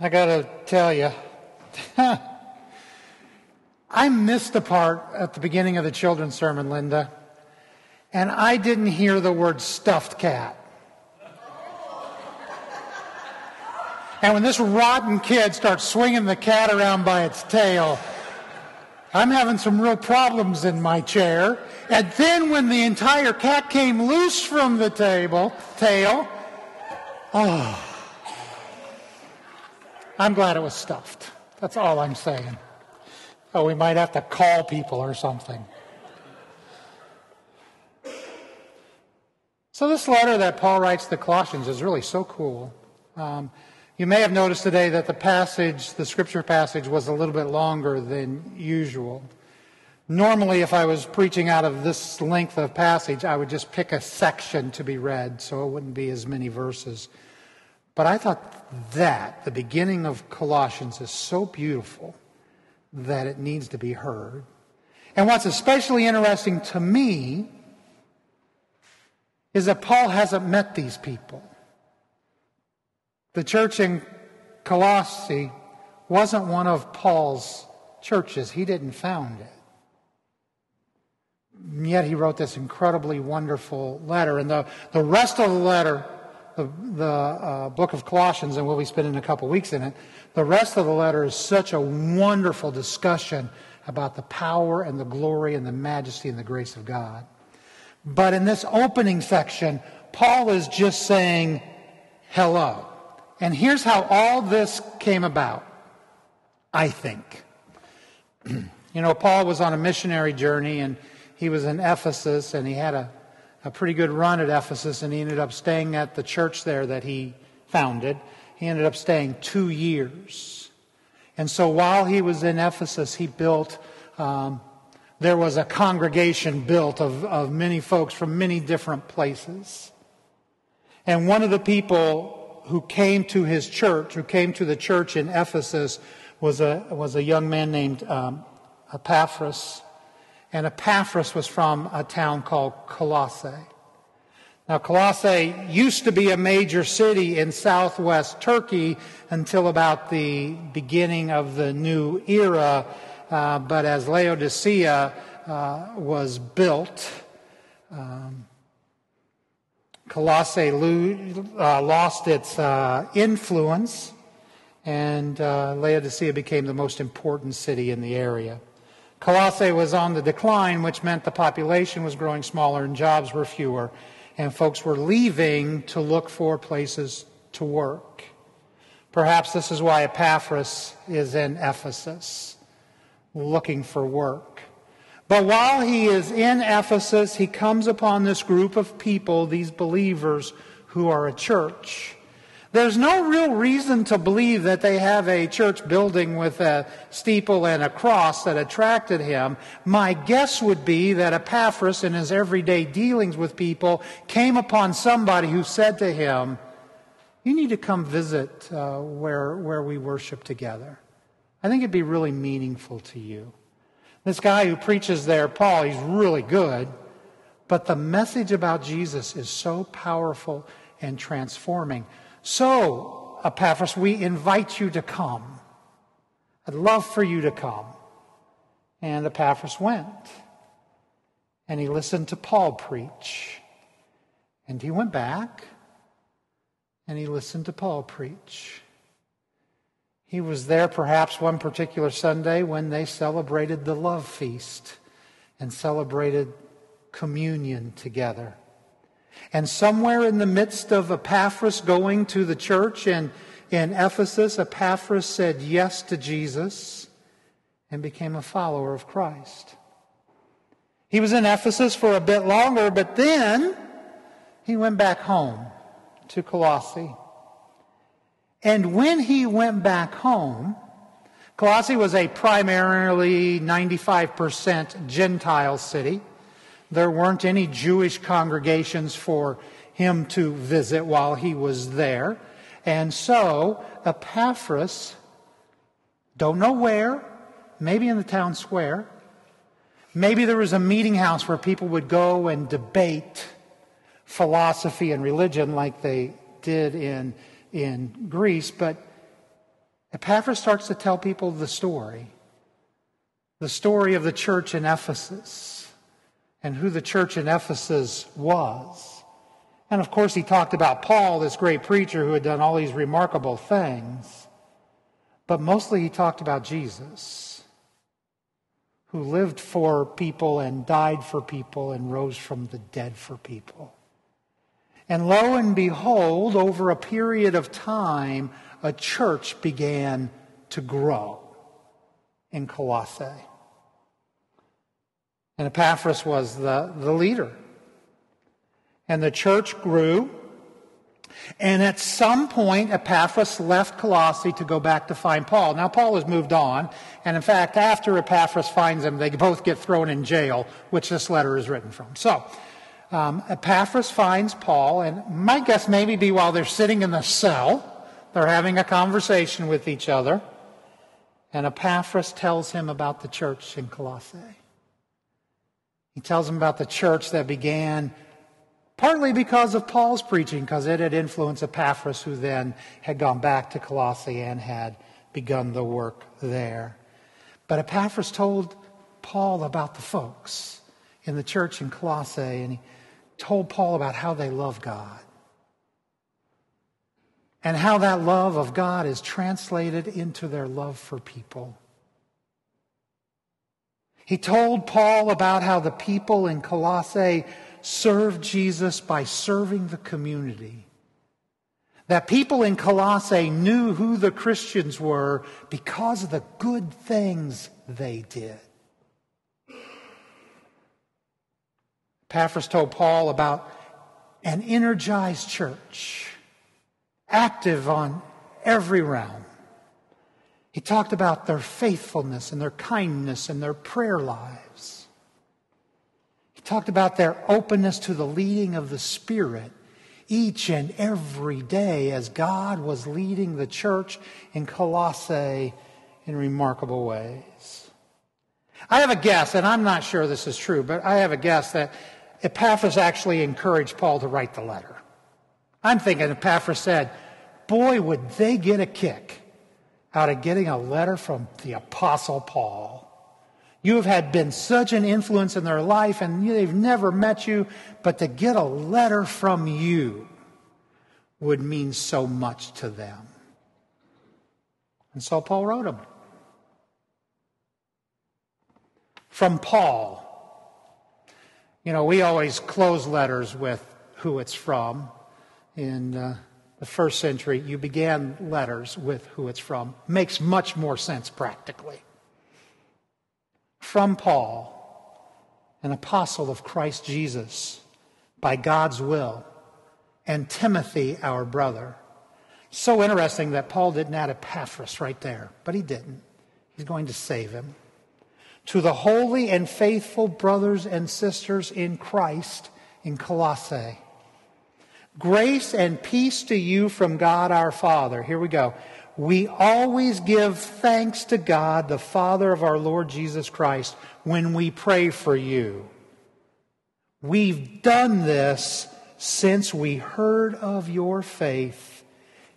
I got to tell you, I missed the part at the beginning of the children's sermon, Linda, and I didn't hear the word stuffed cat. And when this rotten kid starts swinging the cat around by its tail, I'm having some real problems in my chair. And then when the entire cat came loose from the table, tail, oh, I'm glad it was stuffed. That's all I'm saying. Oh, we might have to call people or something. So, this letter that Paul writes to Colossians is really so cool. Um, you may have noticed today that the passage, the scripture passage, was a little bit longer than usual. Normally, if I was preaching out of this length of passage, I would just pick a section to be read, so it wouldn't be as many verses. But I thought that, the beginning of Colossians, is so beautiful that it needs to be heard. And what's especially interesting to me is that Paul hasn't met these people. The church in Colossae wasn't one of Paul's churches, he didn't found it. And yet he wrote this incredibly wonderful letter. And the, the rest of the letter the, the uh, book of Colossians, and we'll be spending a couple weeks in it, the rest of the letter is such a wonderful discussion about the power and the glory and the majesty and the grace of God. But in this opening section, Paul is just saying hello. And here's how all this came about, I think. you know, Paul was on a missionary journey and he was in Ephesus and he had a a pretty good run at Ephesus, and he ended up staying at the church there that he founded. He ended up staying two years. And so while he was in Ephesus, he built, um, there was a congregation built of, of many folks from many different places. And one of the people who came to his church, who came to the church in Ephesus, was a, was a young man named um, Epaphras and Epaphras was from a town called Colossae. Now, Colossae used to be a major city in southwest Turkey until about the beginning of the new era, uh, but as Laodicea uh, was built, um, Colossae lo- uh, lost its uh, influence, and uh, Laodicea became the most important city in the area. Colossae was on the decline, which meant the population was growing smaller and jobs were fewer, and folks were leaving to look for places to work. Perhaps this is why Epaphras is in Ephesus, looking for work. But while he is in Ephesus, he comes upon this group of people, these believers, who are a church. There's no real reason to believe that they have a church building with a steeple and a cross that attracted him. My guess would be that Epaphras, in his everyday dealings with people, came upon somebody who said to him, You need to come visit uh, where, where we worship together. I think it'd be really meaningful to you. This guy who preaches there, Paul, he's really good, but the message about Jesus is so powerful and transforming. So, Epaphras, we invite you to come. I'd love for you to come. And Epaphras went. And he listened to Paul preach. And he went back and he listened to Paul preach. He was there perhaps one particular Sunday when they celebrated the love feast and celebrated communion together. And somewhere in the midst of Epaphras going to the church in, in Ephesus, Epaphras said yes to Jesus and became a follower of Christ. He was in Ephesus for a bit longer, but then he went back home to Colossae. And when he went back home, Colossae was a primarily 95% Gentile city. There weren't any Jewish congregations for him to visit while he was there. And so Epaphras, don't know where, maybe in the town square, maybe there was a meeting house where people would go and debate philosophy and religion like they did in, in Greece, but Epaphras starts to tell people the story the story of the church in Ephesus and who the church in Ephesus was. And of course, he talked about Paul, this great preacher who had done all these remarkable things. But mostly he talked about Jesus, who lived for people and died for people and rose from the dead for people. And lo and behold, over a period of time, a church began to grow in Colossae. And Epaphras was the, the leader. And the church grew. And at some point, Epaphras left Colossae to go back to find Paul. Now, Paul has moved on. And in fact, after Epaphras finds him, they both get thrown in jail, which this letter is written from. So, um, Epaphras finds Paul, and my guess maybe be while they're sitting in the cell, they're having a conversation with each other. And Epaphras tells him about the church in Colossae. He tells him about the church that began partly because of Paul's preaching, because it had influenced Epaphras, who then had gone back to Colossae and had begun the work there. But Epaphras told Paul about the folks in the church in Colossae, and he told Paul about how they love God and how that love of God is translated into their love for people. He told Paul about how the people in Colossae served Jesus by serving the community. That people in Colossae knew who the Christians were because of the good things they did. Epaphras told Paul about an energized church, active on every realm. He talked about their faithfulness and their kindness and their prayer lives. He talked about their openness to the leading of the Spirit each and every day as God was leading the church in Colossae in remarkable ways. I have a guess, and I'm not sure this is true, but I have a guess that Epaphras actually encouraged Paul to write the letter. I'm thinking Epaphras said, Boy, would they get a kick out of getting a letter from the Apostle Paul. You have had been such an influence in their life, and they've never met you, but to get a letter from you would mean so much to them. And so Paul wrote them. From Paul, you know, we always close letters with who it's from. In uh, the first century, you began letters with who it's from. Makes much more sense practically. From Paul, an apostle of Christ Jesus, by God's will, and Timothy, our brother. So interesting that Paul didn't add Epaphras right there, but he didn't. He's going to save him to the holy and faithful brothers and sisters in Christ in Colossae. Grace and peace to you from God our Father. Here we go. We always give thanks to God, the Father of our Lord Jesus Christ, when we pray for you. We've done this since we heard of your faith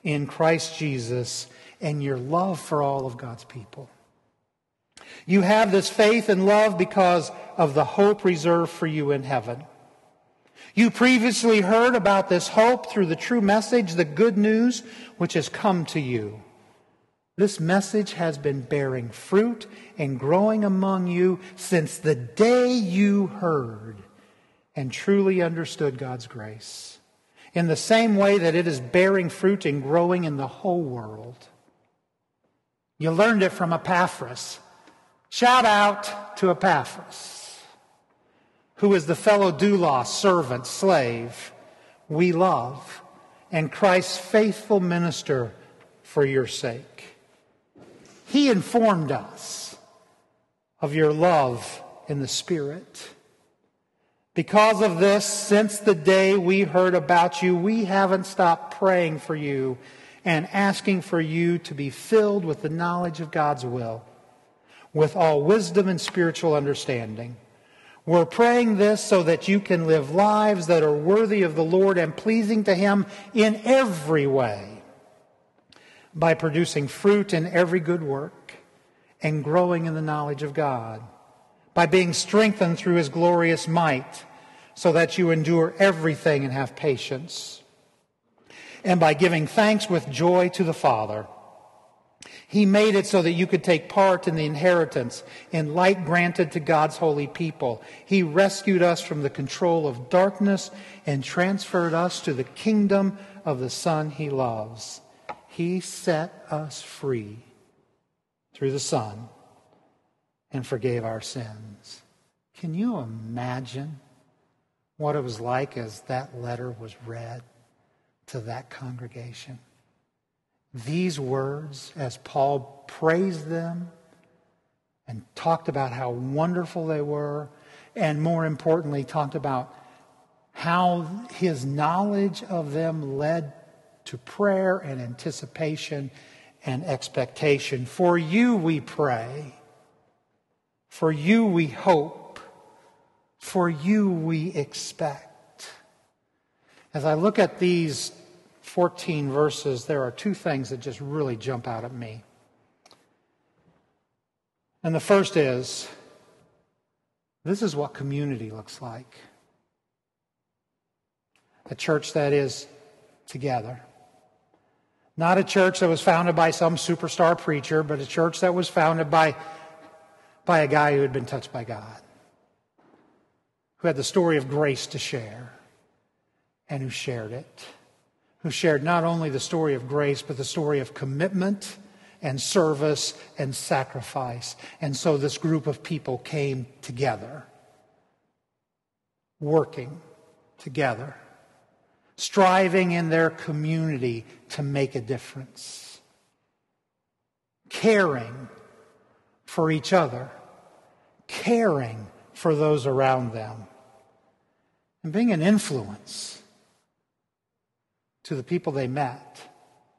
in Christ Jesus and your love for all of God's people. You have this faith and love because of the hope reserved for you in heaven. You previously heard about this hope through the true message, the good news, which has come to you. This message has been bearing fruit and growing among you since the day you heard and truly understood God's grace. In the same way that it is bearing fruit and growing in the whole world. You learned it from Epaphras Shout out to Epaphras, who is the fellow doulos, servant, slave we love, and Christ's faithful minister for your sake. He informed us of your love in the Spirit. Because of this, since the day we heard about you, we haven't stopped praying for you and asking for you to be filled with the knowledge of God's will with all wisdom and spiritual understanding. We're praying this so that you can live lives that are worthy of the Lord and pleasing to Him in every way. by producing fruit in every good work and growing in the knowledge of God, by being strengthened through his glorious might, so that you endure everything and have patience, and by giving thanks with joy to the Father. He made it so that you could take part in the inheritance in light granted to God's holy people. He rescued us from the control of darkness and transferred us to the kingdom of the Son he loves. He set us free through the Son and forgave our sins. Can you imagine what it was like as that letter was read to that congregation? These words, as Paul praised them and talked about how wonderful they were, and more importantly, talked about how his knowledge of them led to prayer and anticipation and expectation. For you we pray. For you we hope. For you we expect. As I look at these 14 verses, there are two things that just really jump out at me. And the first is this is what community looks like a church that is together. Not a church that was founded by some superstar preacher, but a church that was founded by, by a guy who had been touched by God, who had the story of grace to share, and who shared it. Who shared not only the story of grace, but the story of commitment and service and sacrifice. And so this group of people came together, working together striving in their community to make a difference, caring for each other, caring for those around them, and being an influence to the people they met,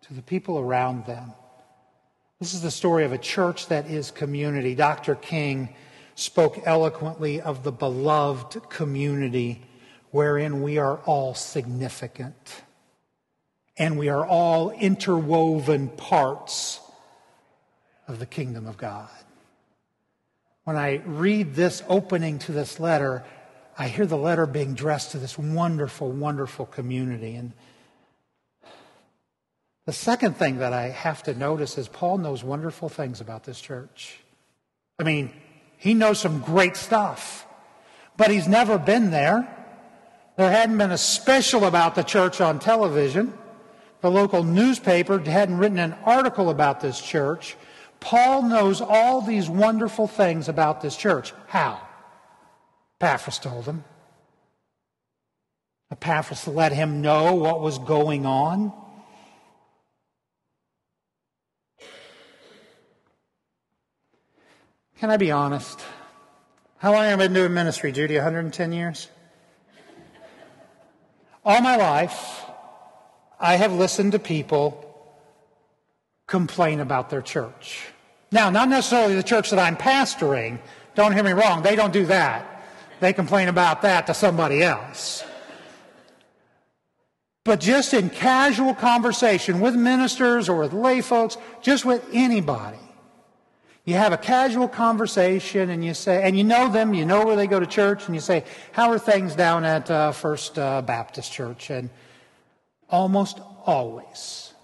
to the people around them. This is the story of a church that is community. Dr. King spoke eloquently of the beloved community wherein we are all significant and we are all interwoven parts of the kingdom of God. When I read this opening to this letter, I hear the letter being addressed to this wonderful, wonderful community. And the second thing that I have to notice is Paul knows wonderful things about this church. I mean, he knows some great stuff, but he's never been there. There hadn't been a special about the church on television. The local newspaper hadn't written an article about this church. Paul knows all these wonderful things about this church. How? Epaphras told him. Epaphras let him know what was going on. Can I be honest? How long have I been doing ministry, Judy? 110 years? All my life, I have listened to people complain about their church. Now, not necessarily the church that I'm pastoring. Don't hear me wrong. They don't do that. They complain about that to somebody else. But just in casual conversation with ministers or with lay folks, just with anybody, you have a casual conversation and you say, and you know them, you know where they go to church, and you say, How are things down at uh, First uh, Baptist Church? And almost always,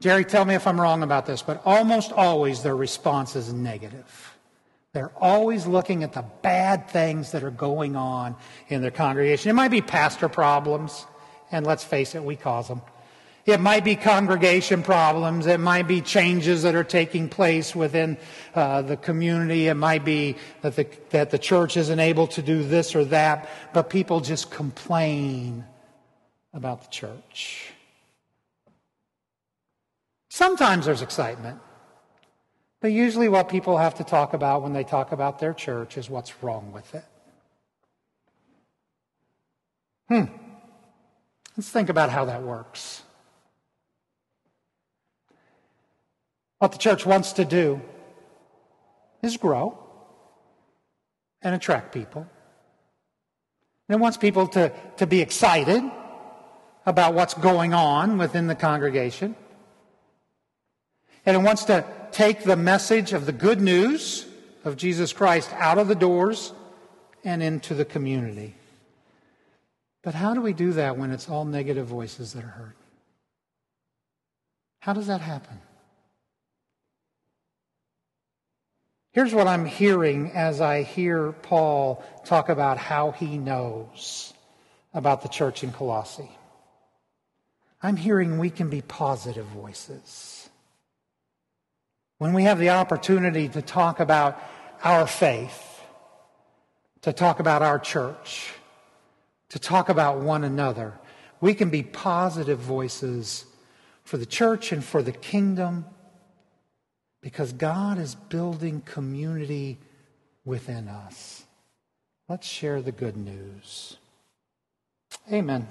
Jerry, tell me if I'm wrong about this, but almost always their response is negative. They're always looking at the bad things that are going on in their congregation. It might be pastor problems, and let's face it, we cause them. It might be congregation problems. It might be changes that are taking place within uh, the community. It might be that the, that the church isn't able to do this or that, but people just complain about the church. Sometimes there's excitement, but usually what people have to talk about when they talk about their church is what's wrong with it. Hmm. Let's think about how that works. What the church wants to do is grow and attract people. And it wants people to, to be excited about what's going on within the congregation. And it wants to take the message of the good news of Jesus Christ out of the doors and into the community. But how do we do that when it's all negative voices that are heard? How does that happen? Here's what I'm hearing as I hear Paul talk about how he knows about the church in Colossae. I'm hearing we can be positive voices. When we have the opportunity to talk about our faith, to talk about our church, to talk about one another, we can be positive voices for the church and for the kingdom because God is building community within us. Let's share the good news. Amen.